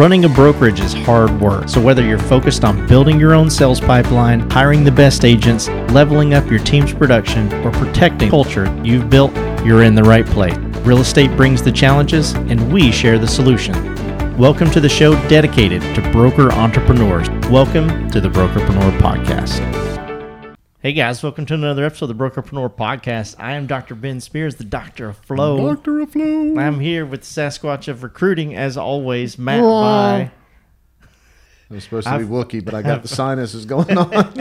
Running a brokerage is hard work, so whether you're focused on building your own sales pipeline, hiring the best agents, leveling up your team's production, or protecting culture you've built, you're in the right place. Real estate brings the challenges, and we share the solution. Welcome to the show dedicated to broker entrepreneurs. Welcome to the Brokerpreneur Podcast. Hey guys, welcome to another episode of the Brokerpreneur Podcast. I am Dr. Ben Spears, the Doctor of Flow. Doctor of Flow. I'm here with Sasquatch of Recruiting, as always, Matt By. It was supposed to I've- be Wookie, but I got the sinuses going on.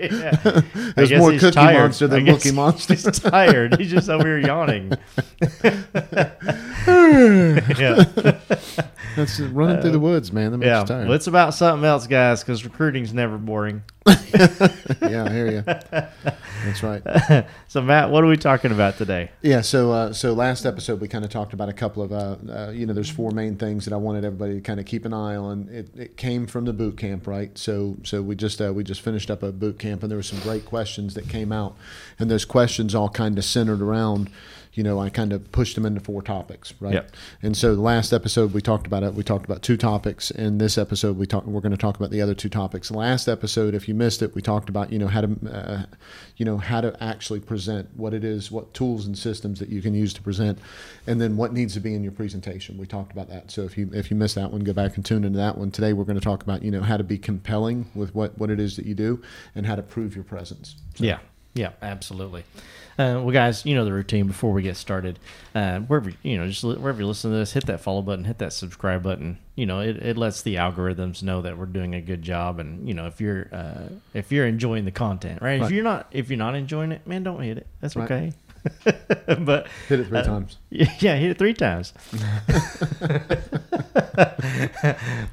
Yeah. I There's guess more he's Cookie tired. Monster than I guess Wookie Monster. He's tired. He's just over here yawning. yeah, That's running through the woods, man. That makes yeah. you tired. Well, it's about something else, guys, because recruiting's never boring. yeah, I hear you. That's right. So, Matt, what are we talking about today? Yeah. So, uh, so last episode we kind of talked about a couple of, uh, uh, you know, there's four main things that I wanted everybody to kind of keep an eye on. It, it came from the boot camp, right? So, so we just uh, we just finished up a boot camp, and there were some great questions that came out, and those questions all kind of centered around. You know, I kind of pushed them into four topics, right? Yep. And so the last episode we talked about it. We talked about two topics. In this episode, we talk. We're going to talk about the other two topics. Last episode, if you missed it, we talked about you know how to, uh, you know how to actually present what it is, what tools and systems that you can use to present, and then what needs to be in your presentation. We talked about that. So if you if you missed that one, go back and tune into that one. Today we're going to talk about you know how to be compelling with what what it is that you do, and how to prove your presence. So, Yeah, yeah, absolutely. Uh, well, guys, you know the routine. Before we get started, uh, wherever you know, just wherever you listen to this, hit that follow button, hit that subscribe button. You know, it, it lets the algorithms know that we're doing a good job. And you know, if you're uh, if you're enjoying the content, right? If you're not if you're not enjoying it, man, don't hit it. That's Right. okay. but Hit it three Uh, times. yeah, hit it three times.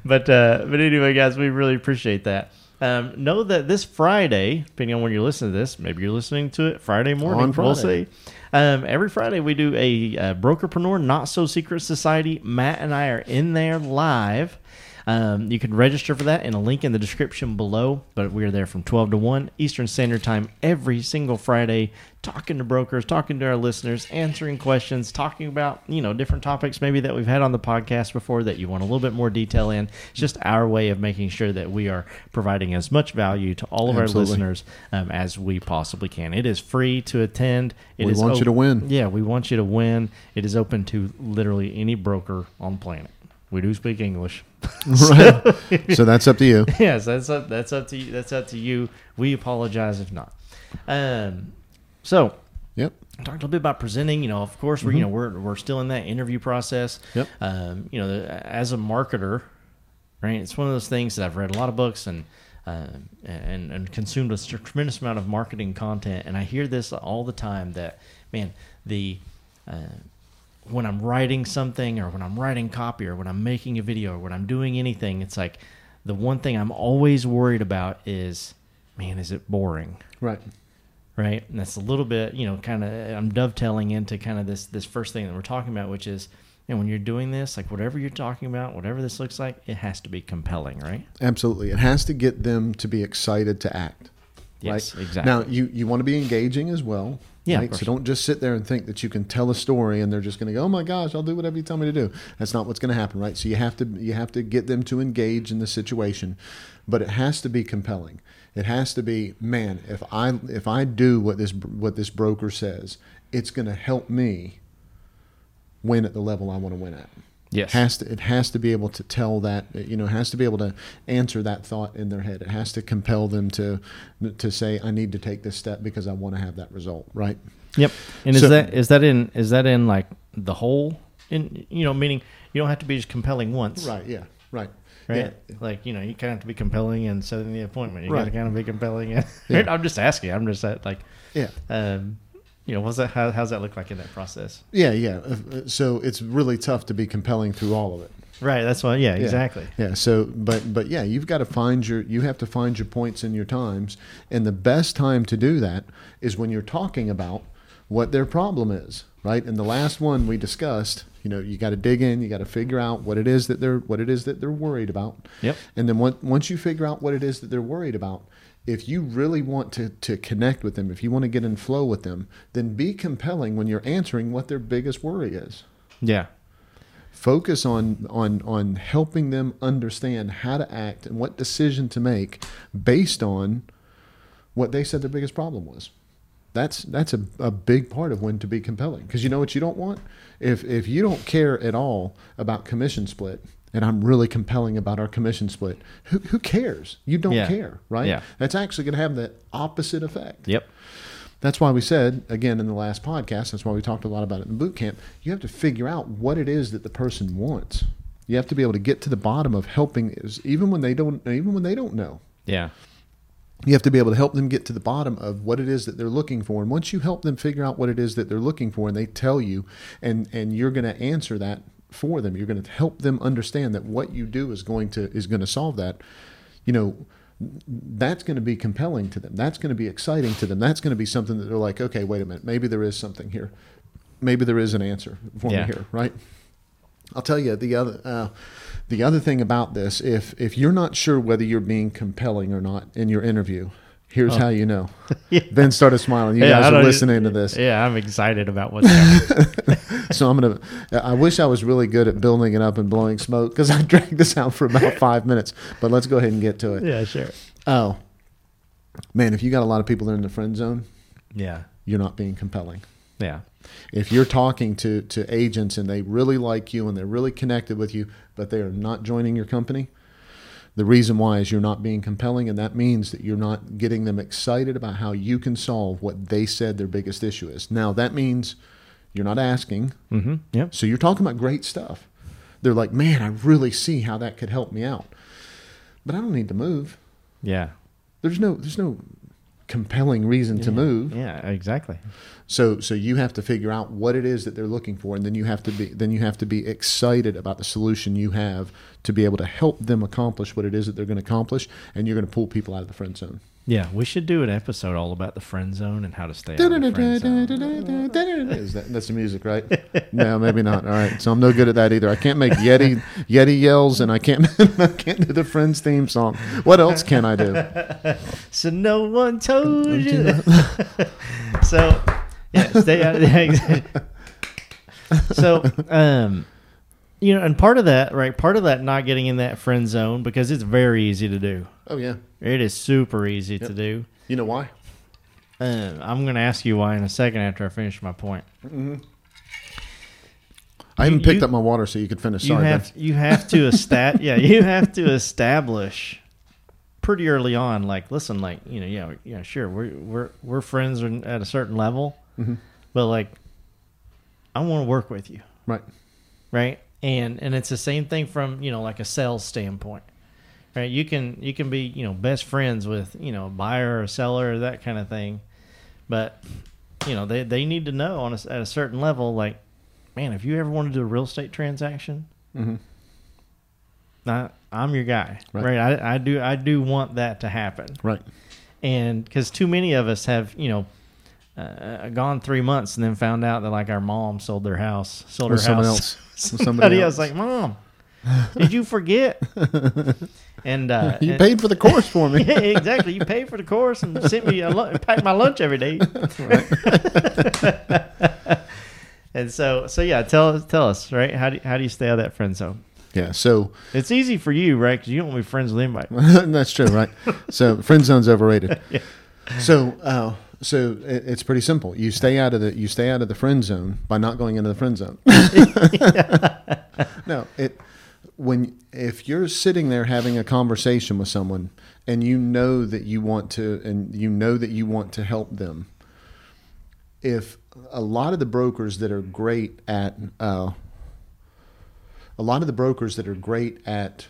but uh, but anyway, guys, we really appreciate that. Um, know that this Friday, depending on when you're listening to this, maybe you're listening to it Friday morning. On We'll Friday. see. Um, every Friday we do a uh, Brokerpreneur Not So Secret Society. Matt and I are in there live. Um, you can register for that in a link in the description below. But we are there from 12 to 1 Eastern Standard Time every single Friday, talking to brokers, talking to our listeners, answering questions, talking about you know different topics maybe that we've had on the podcast before that you want a little bit more detail in. It's just our way of making sure that we are providing as much value to all of our listeners um, as we possibly can. It is free to attend. It We want you to win. Yeah, we want you to win. It is open to literally any broker on the planet. We do speak English. Right. so that's up to you. yes, that's up. That's up to you. That's up to you. We apologize if not. Um, so Yep. talked a little bit about presenting. You know, of course, we're you know we're we're still in that interview process. Yep. Um, you know, as a marketer, right? It's one of those things that I've read a lot of books and. Uh, and and consumed a tremendous amount of marketing content, and I hear this all the time. That man, the uh, when I'm writing something, or when I'm writing copy, or when I'm making a video, or when I'm doing anything, it's like the one thing I'm always worried about is, man, is it boring? Right. right? And that's a little bit, you know, kind of I'm dovetailing into kind of this this first thing that we're talking about, which is, you know, when you're doing this, like whatever you're talking about, whatever this looks like, it has to be compelling, right? Absolutely. It has to get them to be excited to act. Yes, right? exactly. Now you you want to be engaging as well. Yeah, Right? So don't just sit there and think that you can tell a story and they're just going to go, "Oh my gosh, I'll do whatever you tell me to do." That's not what's going to happen, right? So you have to you have to get them to engage in the situation, but it has to be compelling. It has to be, man, if I if I do what this what this broker says, it's going to help me win at the level I want to win at Yes. has to it has to be able to tell that you know it has to be able to answer that thought in their head it has to compel them to to say i need to take this step because i want to have that result right Yep. And is that is that in is that in like the whole in you know meaning you don't have to be just compelling once, right yeah right Right. yeah Like you know you kind of have to be compelling and setting the appointment. You got to Right. kind of be compelling. And, Yeah. I'm just asking. I'm just at, like, yeah um, you know, what's that? How, how's that look like in that process? yeah yeah Uh, so it's really tough to be compelling through all of it Right. That's why. Yeah. Yeah. Exactly. Yeah. So, but but yeah, you've got to find your you have to find your points in your times, and the best time to do that is when you're talking about what their problem is, right? And the last one we discussed, you know, you got to dig in, you got to figure out what it is that they're what it is that they're worried about, Yep. and then once once you figure out what it is that they're worried about. If you really want to, to connect with them, if you want to get in flow with them, then be compelling when you're answering what their biggest worry is Yeah. Focus on on on helping them understand how to act and what decision to make based on what they said their biggest problem was. That's that's a, a big part of when to be compelling. Because you know what you don't want? If if you don't care at all about commission split, and I'm really compelling about our commission split, who who cares? You don't Yeah. care, right? Yeah. That's actually going to have the opposite effect. Yep. That's why we said again in the last podcast. That's why we talked a lot about it in the boot camp. You have to figure out what it is that the person wants. You have to be able to get to the bottom of helping, is even when they don't, even when they don't know. Yeah. You have to be able to help them get to the bottom of what it is that they're looking for. And once you help them figure out what it is that they're looking for, and they tell you, and and you're going to answer that for them. You're going to help them understand that what you do is going to is going to solve that. You know, that's going to be compelling to them. That's going to be exciting to them. That's going to be something that they're like, okay, wait a minute, maybe there is something here. Maybe there is an answer for Yeah. me here, right? I'll tell you the other uh, the other thing about this. If if you're not sure whether you're being compelling or not in your interview, here's how you know. Yeah. Ben started smiling. You Yeah, guys are listening to this. Yeah, I'm excited about what's coming. So I'm gonna. I wish I was really good at building it up and blowing smoke because I dragged this out for about five minutes. But let's go ahead and get to it. yeah, sure. Oh, man! If you got a lot of people that are in the friend zone, Yeah. you're not being compelling. Yeah. If you're talking to to agents and they really like you and they're really connected with you, but they are not joining your company, the reason why is you're not being compelling, and that means that you're not getting them excited about how you can solve what they said their biggest issue is. Now that means you're not asking. Mm-hmm. Yep. So you're talking about great stuff. They're like, man, I really see how that could help me out, but I don't need to move. Yeah. There's no there's no compelling reason to move. Yeah, exactly. So so you have to figure out what it is that they're looking for, and then you have to be then you have to be excited about the solution you have to be able to help them accomplish what it is that they're going to accomplish, and you're going to pull people out of the friend zone. Yeah, we should do an episode all about the friend zone and how to stay out of the friend zone. Is that, that's the music, right? no, maybe not. All right, so I'm no good at that either. I can't make Yeti Yeti yells, and I can't I can't do the Friends theme song. What else can I do? So no one told you. so yeah, stay out of the So um you know, and part of that, right? Part of that not getting in that friend zone because it's very easy to do. Oh yeah, It is super easy to do. you know why? Uh, I'm going to ask you why in a second after I finish my point. I haven't You- picked you- up my water, so you could finish. you Sorry, have you have to estat yeah you have to establish pretty early on like listen like you know yeah yeah sure we're we're we're friends at a certain level Mm-hmm. but like I want to work with you right? right and and it's the same thing from you know like a sales standpoint right you can you can be you know best friends with you know a buyer or a seller or that kind of thing but you know they they need to know on a, at a certain level like man if you ever want to do a real estate transaction Mm-hmm. I, I'm your guy, Right. right? I, I do I do want that to happen, Right. and because too many of us have you know uh, gone three months and then found out that like our mom sold their house, sold With her someone house, else. With somebody else. I was like, mom, did you forget? and uh, you paid for the course for me. yeah, exactly. You paid for the course and sent me a packed my lunch every day. and so, so yeah, tell tell us right. How do you, how do you stay out of that friend zone? yeah. So It's easy for you, right? Because you don't want to be friends with anybody. that's true, right? So friend zone's overrated. Yeah. So uh, so it, it's pretty simple. You stay out of the you stay out of the friend zone by not going into the friend zone. no, it when if you're sitting there having a conversation with someone and you know that you want to and you know that you want to help them if a lot of the brokers that are great at uh, a lot of the brokers that are great at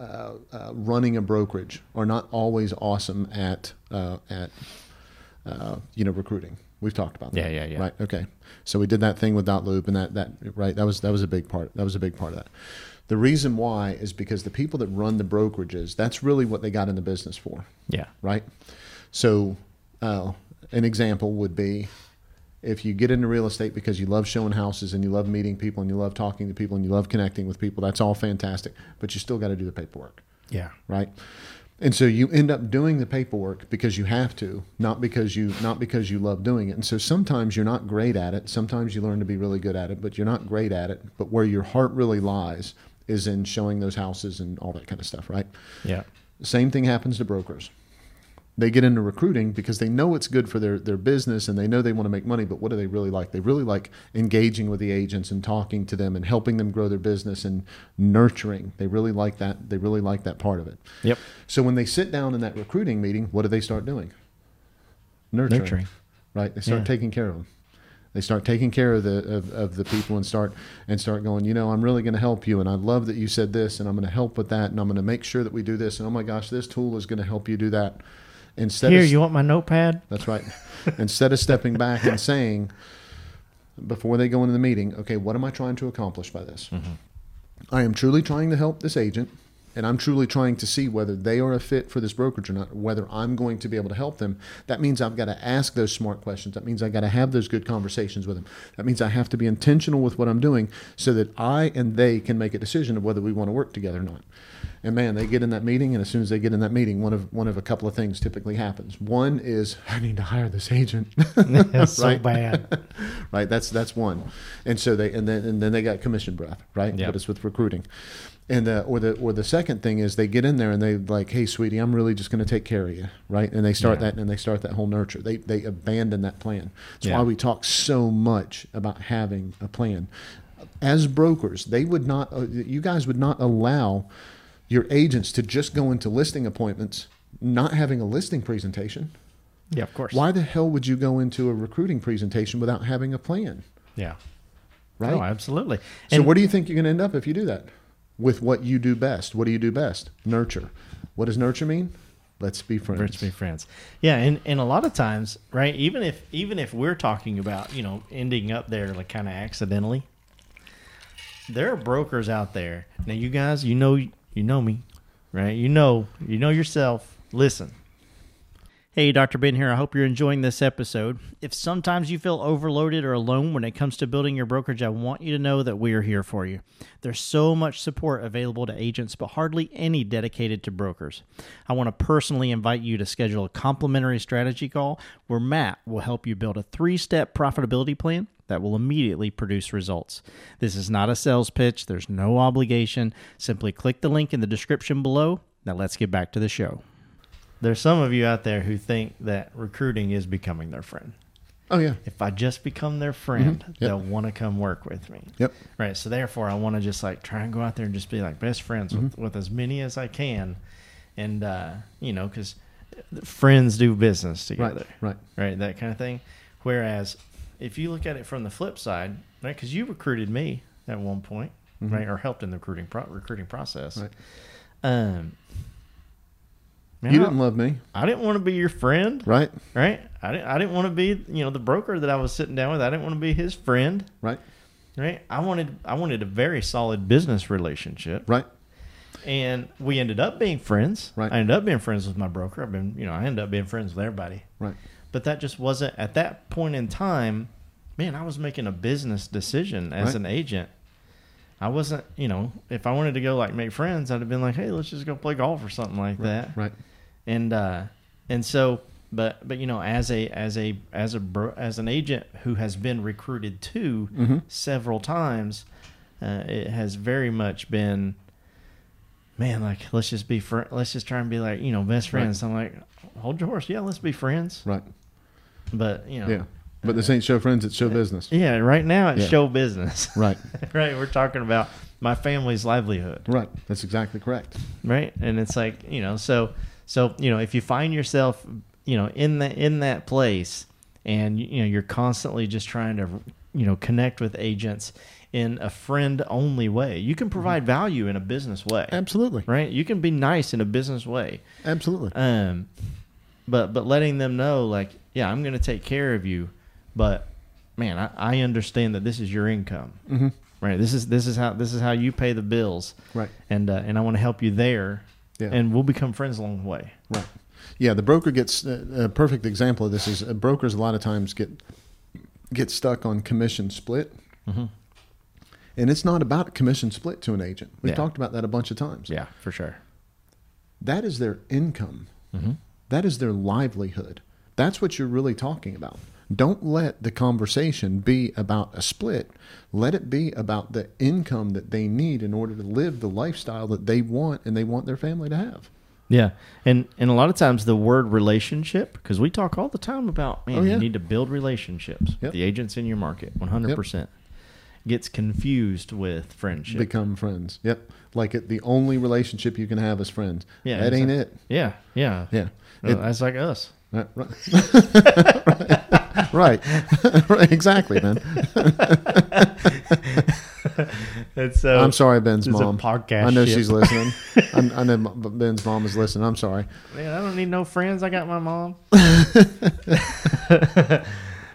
uh, uh, running a brokerage are not always awesome at uh, at uh, you know recruiting. We've talked about that. Yeah, yeah, yeah. Right. Okay. So we did that thing with dotloop, and that that right that was that was a big part. That was a big part of that. The reason why is because the people that run the brokerages, that's really what they got in the business for Yeah. right? So, uh, an example would be if you get into real estate because you love showing houses and you love meeting people and you love talking to people and you love connecting with people, that's all fantastic. But you still got to do the paperwork, Yeah. right? And so you end up doing the paperwork because you have to, not because you not because you love doing it. And so sometimes you're not great at it. Sometimes you learn to be really good at it, but you're not great at it. But where your heart really lies is in showing those houses and all that kind of stuff, right? Yeah. Same thing happens to brokers. They get into recruiting because they know it's good for their, their business and they know they want to make money, but what do they really like? They really like engaging with the agents and talking to them and helping them grow their business and nurturing. They really like that. They really like that part of it. Yep. So when they sit down in that recruiting meeting, what do they start doing? Nurturing. Nurturing. Right? They start Yeah. taking care of them. They start taking care of the of, of the people and start and start going. You know, I'm really going to help you, and I love that you said this, and I'm going to help with that, and I'm going to make sure that we do this, and oh my gosh, this tool is going to help you do that. Instead Here, of you want my notepad? that's right. Instead of stepping back and saying, before they go into the meeting, okay, what am I trying to accomplish by this? Mm-hmm. I am truly trying to help this agent, and I'm truly trying to see whether they are a fit for this brokerage or not, whether I'm going to be able to help them. That means I've got to ask those smart questions. That means I got to have those good conversations with them. That means I have to be intentional with what I'm doing so that I and they can make a decision of whether we want to work together or not. And man, they get in that meeting, and as soon as they get in that meeting, one of one of a couple of things typically happens. One is I need to hire this agent. That's so bad. right? That's that's one, and so they and then and then they got commission breath, right? Yep. But it's with recruiting, and uh, or the or the second thing is they get in there and they like, hey, sweetie, I'm really just going to take care of you, right? And they start Yeah. that and they start that whole nurture. They they abandon that plan. That's Yeah. why we talk so much about having a plan. As brokers, they would not, uh, you guys would not allow your agents to just go into listing appointments, not having a listing presentation. Yeah, of course. Why the hell would you go into a recruiting presentation without having a plan? Yeah. Right. Oh, absolutely. So And where do you think you're going to end up if you do that? With what you do best. What do you do best? Nurture. What does nurture mean? Let's be friends. Let's be friends. Yeah, and, and a lot of times, right? Even if even if we're talking about you know ending up there like kind of accidentally, there are brokers out there. Now, you guys, you know you know me, right? You know you know yourself. Listen. Hey, Dr. Ben here. I hope you're enjoying this episode. If sometimes you feel overloaded or alone when it comes to building your brokerage, I want you to know that we are here for you. There's so much support available to agents, but hardly any dedicated to brokers. I want to personally invite you to schedule a complimentary strategy call where Matt will help you build a three step profitability plan that will immediately produce results. This is not a sales pitch, there's no obligation. Simply click the link in the description below. Now, let's get back to the show. There's some of you out there who think that recruiting is becoming their friend. Oh yeah. If I just become their friend, Yep. they'll want to come work with me. Yep. Right. So therefore, I want to just like try and go out there and just be like best friends with, with as many as I can, and uh, you know, because friends do business together, Right. right? That kind of thing. Whereas, if you look at it from the flip side, right? Because you recruited me at one point, right, or helped in the recruiting pro- recruiting process. Right. Um, man, You I- didn't love me, I didn't want to be your friend, right? right? I didn't. I didn't want to be, you know, the broker that I was sitting down with. I didn't want to be his friend, Right. right? I wanted. I wanted a very solid business relationship, Right. and we ended up being friends. Right. I ended up being friends with my broker. I've been, you know, I ended up being friends with everybody. Right. But that just wasn't at that point in time. Man, I was making a business decision as Right. an agent. I wasn't, you know, if I wanted to go like make friends, I'd have been like, hey, let's just go play golf or something like that Right. And uh and so but but you know as a as a as a as an agent who has been recruited to Mhm. several times uh, it has very much been man like let's just be fr- let's just try and be like you know best Right. friends i'm like hold your horse yeah let's be friends Right. but you know Yeah. But this ain't show friends; it's show business. yeah right now it's Yeah. show business Right. right we're talking about my family's livelihood Right. That's exactly correct. right and it's like you know so so you know if you find yourself you know in that in that place and you know you're constantly just trying to you know connect with agents in a friend only way you can provide value in a business way. Absolutely. right? You can be nice in a business way. Absolutely. um but but letting them know like yeah i'm going to take care of you but man I, I understand that this is your income. Hmm right? This is this is how this is how you pay the bills. Right. and uh, and I want to help you there, Yeah. and we'll become friends along the way. Right. Yeah, the broker gets uh, a perfect example of this is uh, brokers a lot of times get get stuck on commission split, Mm-hmm. and it's not about commission split to an agent. We've Yeah. talked about that a bunch of times. Yeah, for sure. that is their income. Mhm. That is their livelihood. That's what you're really talking about. Don't let the conversation be about a split. Let it be about the income that they need in order to live the lifestyle that they want and they want their family to have. Yeah, and and a lot of times the word relationship, because we talk all the time about man, Oh, yeah. you need to build relationships. Yep. The agents in your market, one hundred percent, gets confused with friendship. Become friends. Yep. Like it, the only relationship you can have is friends. Yeah, That ain't it. yeah, yeah, Yeah. It- that's like us. Right, right. right. right. Exactly, Ben. It's uh, I'm sorry, Ben's it's a mom. podcast I know ship. she's listening. I, I know Ben's mom is listening. I'm sorry. Man, I don't need no friends. I got my mom.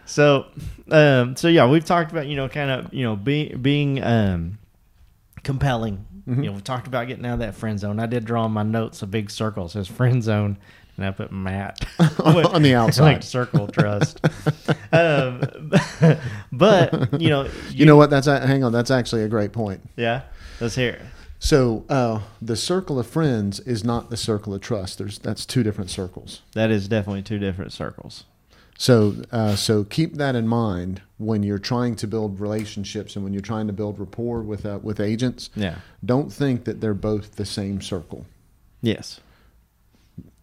so, um, so yeah, we've talked about you know kind of you know being being um, compelling. Mm-hmm. You know, we talked about getting out of that friend zone. I did draw in my notes a big circle. It says friend zone, and I put Matt On the outside. like circle trust. um, but you know, You know what? That's hang on. That's actually a great point. yeah. Let's hear it. So uh, the circle of friends is not the circle of trust. There's that's two different circles. That is definitely two different circles. So uh, so keep that in mind when you're trying to build relationships and when you're trying to build rapport with uh, with agents. Yeah. Don't think that they're both the same circle. Yes.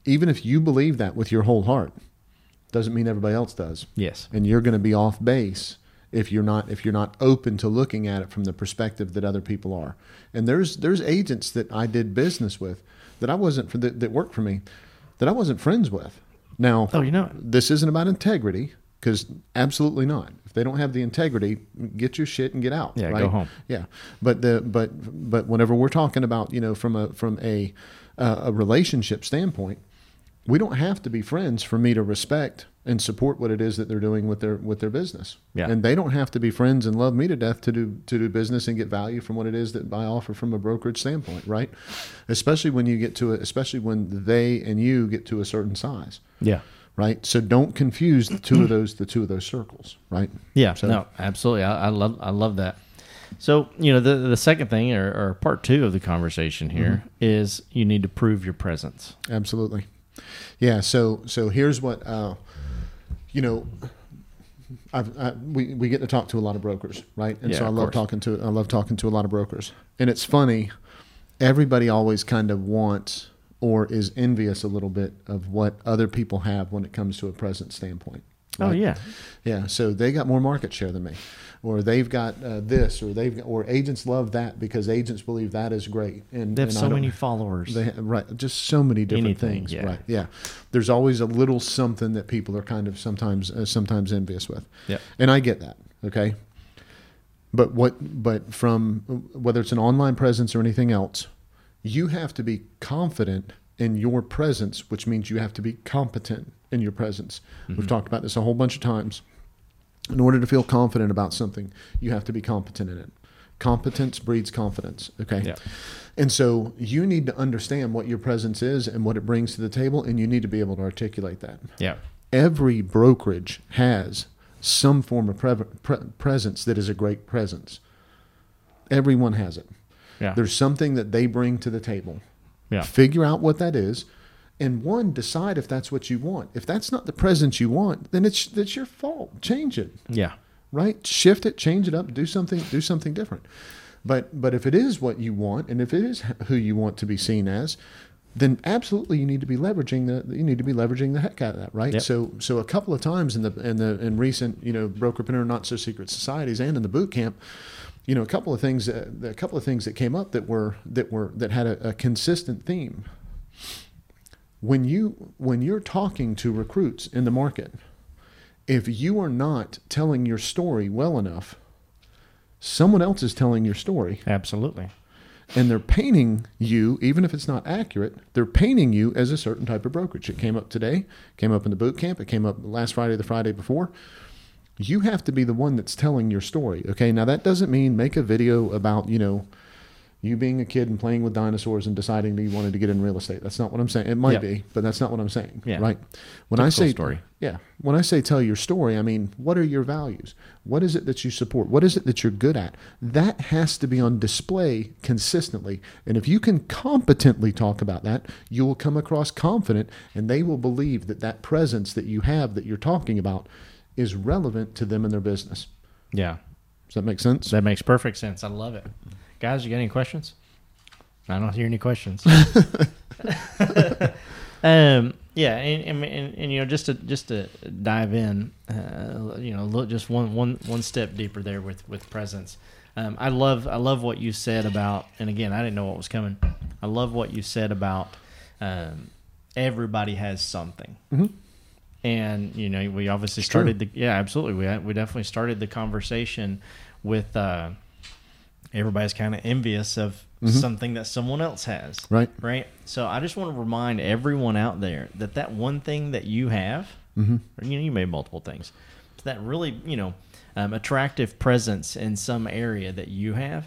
Even if you believe that with your whole heart, doesn't mean everybody else does. Yes. and you're going to be off base if you're not if you're not open to looking at it from the perspective that other people are. And there's there's agents that I did business with that I wasn't for that, that worked for me that I wasn't friends with. Now, Oh, you know this isn't about integrity because absolutely not. If they don't have the integrity, get your shit and get out. Yeah, right? go home. Yeah, but the but but whenever we're talking about you know from a from a uh, a relationship standpoint, we don't have to be friends for me to respect and support what it is that they're doing with their with their business. Yeah. And they don't have to be friends and love me to death to do to do business and get value from what it is that I offer from a brokerage standpoint, right? Especially when you get to it, especially when they and you get to a certain size, Yeah. right? So don't confuse the two of those the two of those circles, right? Yeah, So- no, absolutely. I, I love I love that. So you know the the second thing or, or part two of the conversation here mm-hmm. is you need to prove your presence. Absolutely. Yeah. So so here's what uh, you know. I've, I, we we get to talk to a lot of brokers, right? And Yeah, so I love course. talking to I love talking to a lot of brokers. And it's funny, everybody always kind of wants or is envious a little bit of what other people have when it comes to a present standpoint. Oh right? yeah, Yeah, so they got more market share than me, or they've got uh, this, or they've got, or agents love that because agents believe that is great. And they have and so many followers. they right, just so many different Anything, things. yeah. Right, yeah. There's always a little something that people are kind of sometimes uh, sometimes envious with. Yeah, and I get that. Okay, but what? But from whether it's an online presence or anything else, you have to be confident in your presence, which means you have to be competent in your presence. Mm-hmm. We've talked about this a whole bunch of times. In order to feel confident about something, you have to be competent in it. Competence breeds confidence. Okay. Yeah. And so you need to understand what your presence is and what it brings to the table, and you need to be able to articulate that. yeah, Every brokerage has some form of pre- pre- presence that is a great presence. Everyone has it. yeah, There's something that they bring to the table. Yeah, Figure out what that is, and one, decide if that's what you want. If that's not the presence you want, then it's that's your fault. Change it yeah, right? Shift it, change it up, do something, do something different. But but if it is what you want, and if it is who you want to be seen as, then absolutely you need to be leveraging the you need to be leveraging the heck out of that, right? Yep. So so a couple of times in the in the in recent you know brokerpreneur not so secret societies and in the boot camp, you know a couple of things uh, a couple of things that came up that were that were that had a, a consistent theme. When you when you're talking to recruits in the market, if you are not telling your story well enough, someone else is telling your story absolutely. and they're painting you, even if it's not accurate, they're painting you as a certain type of brokerage. It came up today, came up in the boot camp, it came up last Friday, the Friday before. You have to be the one that's telling your story. Okay. Now that doesn't mean make a video about, you know, you being a kid and playing with dinosaurs and deciding that you wanted to get in real estate. That's not what I'm saying. It might Yep. be, but that's not what I'm saying. Yeah. Right. When I say story. yeah, when I say tell your story, I mean what are your values? What is it that you support? What is it that you're good at? That has to be on display consistently. And if you can competently talk about that, you will come across confident, and they will believe that that presence that you have that you're talking about is relevant to them and their business. Yeah. Does that make sense? That makes perfect sense. I love it. Guys, you got any questions? I don't hear any questions. um, yeah, and, and, and, and, you know, just to just to dive in, uh, you know, look just one one one step deeper there with with presence. Um, I love I love what you said about, and again, I didn't know what was coming. I love what you said about um, everybody has something. Mhm. And you know, we obviously It's true. started the yeah, absolutely. We we definitely started the conversation with uh, everybody's kind of envious of something that someone else has, Right. Right. So I just want to remind everyone out there that that one thing that you have, Mm-hmm. or, you know, you made multiple things, but that really you know um, attractive presence in some area that you have.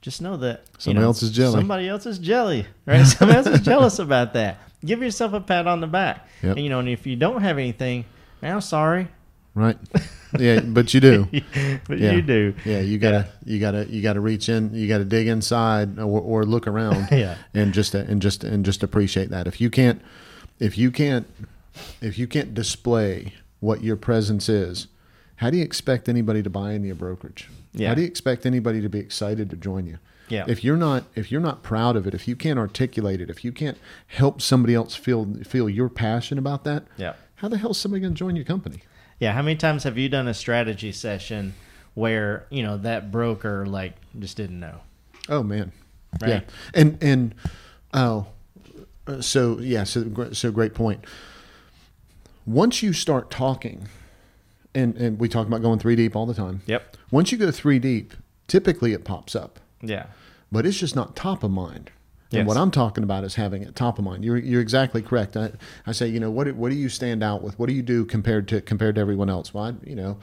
Just know that you Somebody know, else is jelly. Somebody else is jelly, right? somebody else is jealous about that. Give yourself a pat on the back. Yep. And, you know, and if you don't have anything, now sorry, Right. Yeah, but you do. but Yeah. you do. Yeah, you gotta, you gotta, you gotta reach in. You gotta dig inside or, or look around. Yeah. and just and just and just appreciate that. If you can't, if you can't, if you can't display what your presence is, how do you expect anybody to buy into your brokerage? Yeah. How do you expect anybody to be excited to join you? Yeah. If you're not, if you're not proud of it, if you can't articulate it, if you can't help somebody else feel feel your passion about that, Yeah. how the hell is somebody going to join your company? Yeah. How many times have you done a strategy session where, you know, that broker like just didn't know? Oh man, Right. yeah, and and oh, so yeah, so so great point. Once you start talking, and and we talk about going three deep all the time. Yep. Once you go three deep, typically it pops up, Yeah. but it's just not top of mind. Yes. And what I'm talking about is having it top of mind. You're you're exactly correct. I, I say, you know, what do- what do you stand out with? What do you do compared to compared to everyone else? Well, I, you know,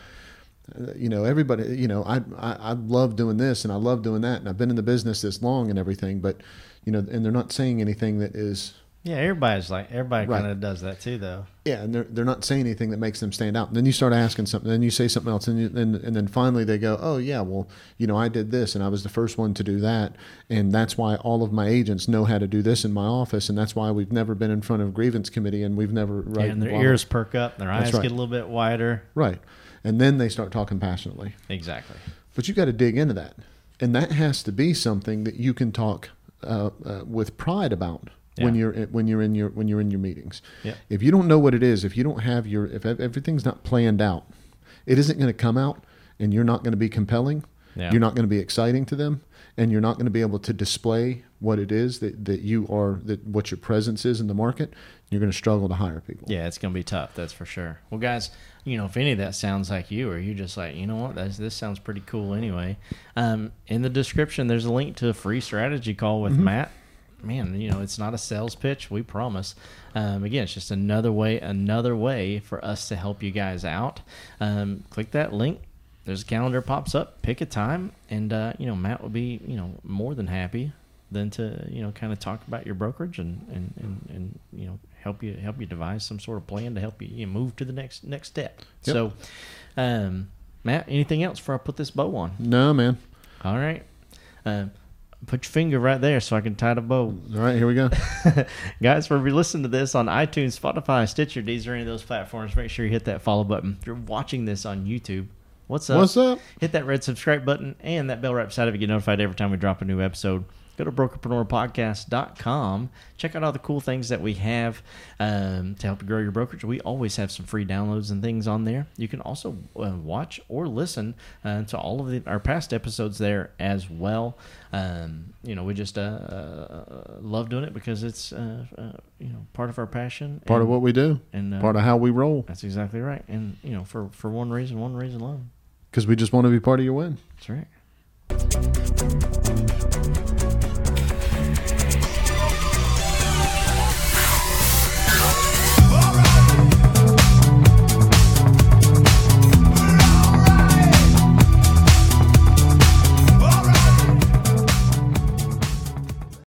uh, you know, everybody, you know, I, I I love doing this and I love doing that, and I've been in the business this long and everything, but you know, and they're not saying anything that is Yeah. Everybody's like, everybody Right. kind of does that too, though. yeah, and they're they're not saying anything that makes them stand out. And then you start asking something, then you say something else, and you, and and then finally they go, oh yeah, well, you know, I did this, and I was the first one to do that, and that's why all of my agents know how to do this in my office, and that's why we've never been in front of grievance committee, and we've never right, and their blah. ears perk up, their eyes right. get a little bit wider. right, and then they start talking passionately. Exactly. But you got to dig into that, and that has to be something that you can talk uh, uh, with pride about when you're when you're in your when you're in your meetings. Yeah. If you don't know what it is, if you don't have your if everything's not planned out, it isn't going to come out, and you're not going to be compelling. Yeah. You're not going to be exciting to them, and you're not going to be able to display what it is that, that you are that what your presence is in the market. You're going to struggle to hire people. Yeah, it's gonna be tough. That's for sure. Well, guys, you know, if any of that sounds like you, or you're just like, you know what, this sounds pretty cool anyway. Um, in the description, there's a link to a free strategy call with Matt. Man, you know, it's not a sales pitch. We promise. Um, again, it's just another way, another way for us to help you guys out. Um, click that link. There's a calendar pops up. Pick a time, and uh, you know, Matt will be, you know, more than happy than to you know kind of talk about your brokerage and and, and, and you know help you help you devise some sort of plan to help you, you know, move to the next next step. Yep. So, um, Matt, anything else before I put this bow on? No, man. All right, um, put your finger right there so I can tie the bow. All right, here we go. Guys, for if you listen to this on iTunes, Spotify, Stitcher, Deezer, any of those platforms, make sure you hit that follow button. If you're watching this on YouTube, what's up? What's up? Hit that red subscribe button and that bell right beside it to get notified every time we drop a new episode. Go to brokerpreneurpodcast.com. Check out all the cool things that we have um, to help you grow your brokerage. We always have some free downloads and things on there. You can also uh, watch or listen uh, to all of the, our past episodes there as well. Um, you know, we just uh, uh, love doing it because it's uh, uh, you know part of our passion. Part of what we do. and uh, Part of how we roll. that's exactly right. And you know, for for one reason, one reason alone. Because we just want to be part of your win. That's right.